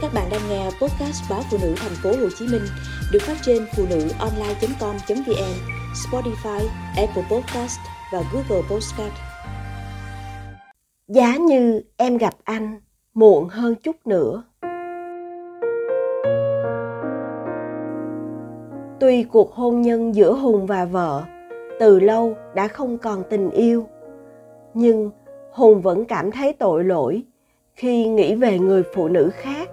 Các bạn đang nghe podcast báo phụ nữ thành phố Hồ Chí Minh được phát trên phụ nữ online.com.vn, Spotify, Apple Podcast và Google Podcast. Giá như em gặp anh muộn hơn chút nữa. Tuy cuộc hôn nhân giữa Hùng và vợ từ lâu đã không còn tình yêu, nhưng Hùng vẫn cảm thấy tội lỗi khi nghĩ về người phụ nữ khác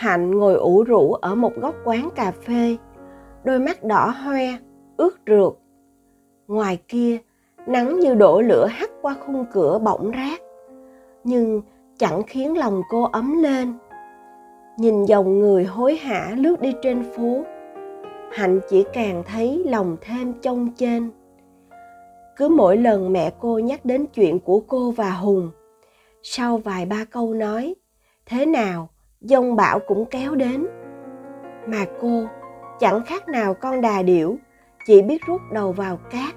hạnh ngồi ủ rũ ở một góc quán cà phê. Đôi mắt đỏ hoe, ướt rượt. Ngoài kia, nắng như đổ lửa hắt qua khung cửa bỗng rát nhưng chẳng khiến lòng cô ấm lên. Nhìn dòng người hối hả lướt đi trên phố, hạnh chỉ càng thấy lòng thêm trông trên. Cứ mỗi lần mẹ cô nhắc đến chuyện của cô và hùng, sau vài ba câu nói, thế nào? Dông bão cũng kéo đến. Mà cô chẳng khác nào con đà điểu, chỉ biết rút đầu vào cát.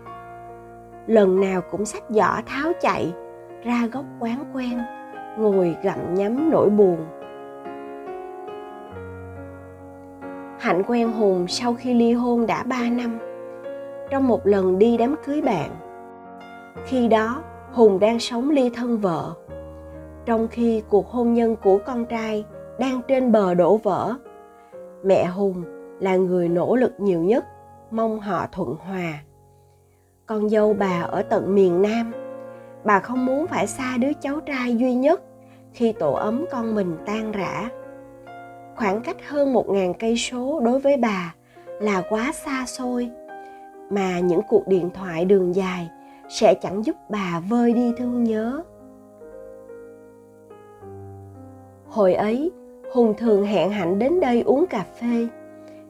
Lần nào cũng xách giỏ tháo chạy, ra góc quán quen, ngồi gặm nhấm nỗi buồn. Hạnh quen hùng sau khi ly hôn đã ba năm. Trong một lần đi đám cưới bạn, khi đó hùng đang sống ly thân vợ. Trong khi cuộc hôn nhân của con trai đang trên bờ đổ vỡ. Mẹ hùng là người nỗ lực nhiều nhất, mong họ thuận hòa. Con dâu bà ở tận miền nam, bà không muốn phải xa đứa cháu trai duy nhất khi tổ ấm con mình tan rã. Khoảng cách hơn một ngàn cây số đối với bà là quá xa xôi, mà những cuộc điện thoại đường dài sẽ chẳng giúp bà vơi đi thương nhớ. Hồi ấy hùng thường hẹn hạnh đến đây uống cà phê.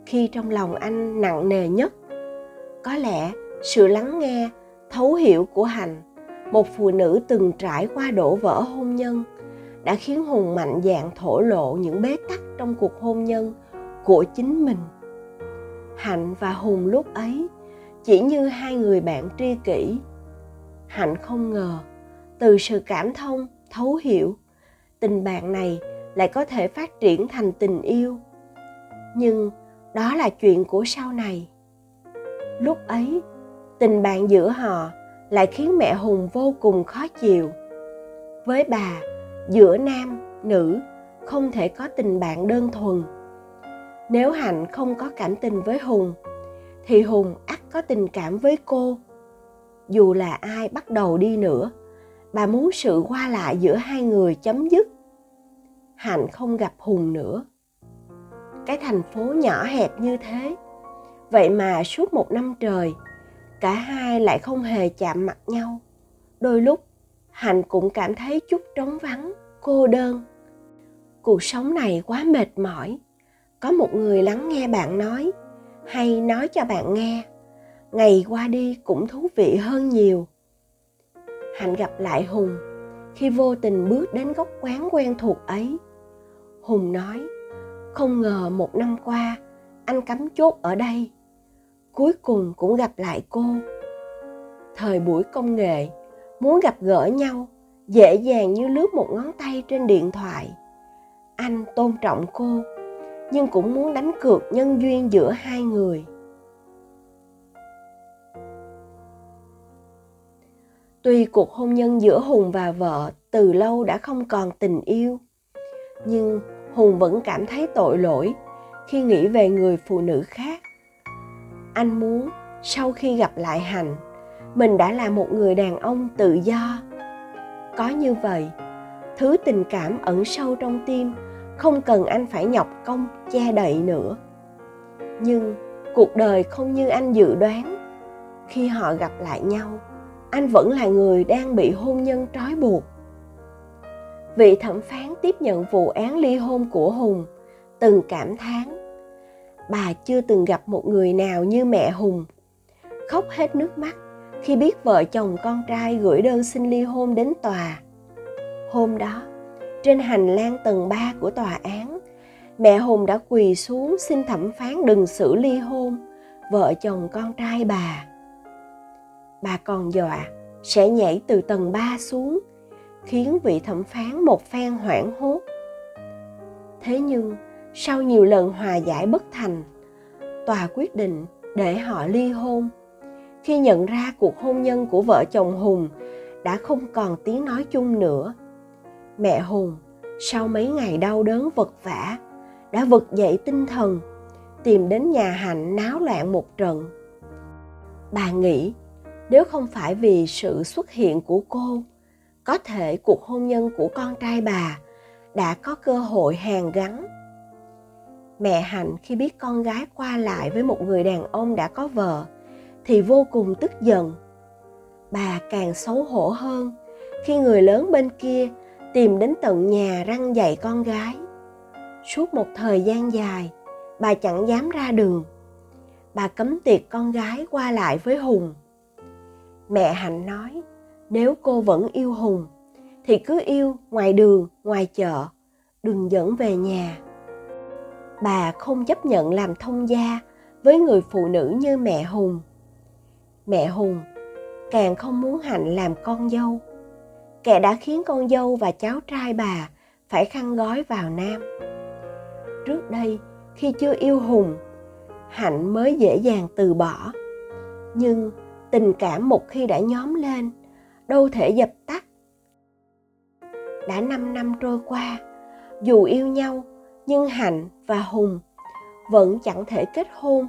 Khi trong lòng anh nặng nề nhất, có lẽ sự lắng nghe, thấu hiểu của hạnh, một phụ nữ từng trải qua đổ vỡ hôn nhân, đã khiến hùng mạnh dạn thổ lộ những bế tắc trong cuộc hôn nhân của chính mình. Hạnh và hùng lúc ấy chỉ như hai người bạn tri kỷ. Hạnh không ngờ, từ sự cảm thông, thấu hiểu, tình bạn này lại có thể phát triển thành tình yêu. Nhưng đó là chuyện của sau này. Lúc ấy, tình bạn giữa họ lại khiến mẹ hùng vô cùng khó chịu. Với bà, giữa nam, nữ, không thể có tình bạn đơn thuần. Nếu hạnh không có cảm tình với hùng, thì hùng ắt có tình cảm với cô. Dù là ai bắt đầu đi nữa, bà muốn sự qua lại giữa hai người chấm dứt hạnh không gặp hùng nữa. Cái thành phố nhỏ hẹp như thế. Vậy mà suốt một năm trời, cả hai lại không hề chạm mặt nhau. Đôi lúc, hạnh cũng cảm thấy chút trống vắng, cô đơn. Cuộc sống này quá mệt mỏi. Có một người lắng nghe bạn nói, hay nói cho bạn nghe. Ngày qua đi cũng thú vị hơn nhiều. Hạnh gặp lại hùng khi vô tình bước đến góc quán quen thuộc ấy hùng nói, không ngờ một năm qua, anh cắm chốt ở đây. Cuối cùng cũng gặp lại cô. Thời buổi công nghệ, muốn gặp gỡ nhau, dễ dàng như lướt một ngón tay trên điện thoại. Anh tôn trọng cô, nhưng cũng muốn đánh cược nhân duyên giữa hai người. Tuy cuộc hôn nhân giữa hùng và vợ từ lâu đã không còn tình yêu, nhưng hùng vẫn cảm thấy tội lỗi khi nghĩ về người phụ nữ khác. Anh muốn, sau khi gặp lại hành mình đã là một người đàn ông tự do. Có như vậy, thứ tình cảm ẩn sâu trong tim, không cần anh phải nhọc công che đậy nữa. Nhưng cuộc đời không như anh dự đoán. Khi họ gặp lại nhau, anh vẫn là người đang bị hôn nhân trói buộc vị thẩm phán tiếp nhận vụ án ly hôn của hùng, từng cảm thán, bà chưa từng gặp một người nào như mẹ hùng. Khóc hết nước mắt khi biết vợ chồng con trai gửi đơn xin ly hôn đến tòa. Hôm đó, trên hành lang tầng 3 của tòa án, mẹ hùng đã quỳ xuống xin thẩm phán đừng xử ly hôn, vợ chồng con trai bà. Bà còn dọa, sẽ nhảy từ tầng 3 xuống khiến vị thẩm phán một phen hoảng hốt. Thế nhưng, sau nhiều lần hòa giải bất thành, tòa quyết định để họ ly hôn. Khi nhận ra cuộc hôn nhân của vợ chồng hùng đã không còn tiếng nói chung nữa, mẹ hùng sau mấy ngày đau đớn vật vả đã vực dậy tinh thần, tìm đến nhà hạnh náo loạn một trận. Bà nghĩ, nếu không phải vì sự xuất hiện của cô có thể cuộc hôn nhân của con trai bà đã có cơ hội hàn gắn. Mẹ hạnh khi biết con gái qua lại với một người đàn ông đã có vợ thì vô cùng tức giận. Bà càng xấu hổ hơn khi người lớn bên kia tìm đến tận nhà răng dạy con gái. Suốt một thời gian dài, bà chẳng dám ra đường. Bà cấm tiệc con gái qua lại với hùng. Mẹ hạnh nói nếu cô vẫn yêu hùng, thì cứ yêu ngoài đường, ngoài chợ, đừng dẫn về nhà. Bà không chấp nhận làm thông gia với người phụ nữ như mẹ hùng. Mẹ hùng càng không muốn hạnh làm con dâu. Kẻ đã khiến con dâu và cháu trai bà phải khăn gói vào nam. Trước đây, khi chưa yêu hùng, hạnh mới dễ dàng từ bỏ. Nhưng tình cảm một khi đã nhóm lên đâu thể dập tắt. Đã năm năm trôi qua, dù yêu nhau, nhưng hạnh và hùng vẫn chẳng thể kết hôn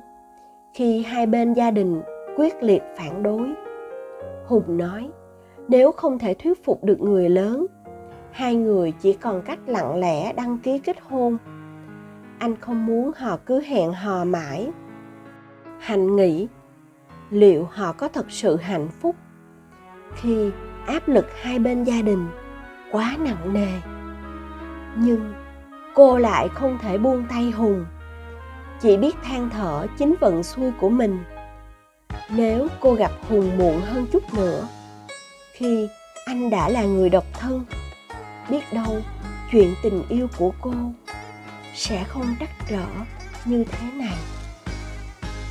khi hai bên gia đình quyết liệt phản đối. Hùng nói, nếu không thể thuyết phục được người lớn, hai người chỉ còn cách lặng lẽ đăng ký kết hôn. Anh không muốn họ cứ hẹn hò mãi. Hạnh nghĩ, liệu họ có thật sự hạnh phúc? Khi áp lực hai bên gia đình quá nặng nề. Nhưng cô lại không thể buông tay hùng. Chỉ biết than thở chính vận xui của mình. Nếu cô gặp hùng muộn hơn chút nữa, khi anh đã là người độc thân, biết đâu chuyện tình yêu của cô sẽ không trắc trở như thế này.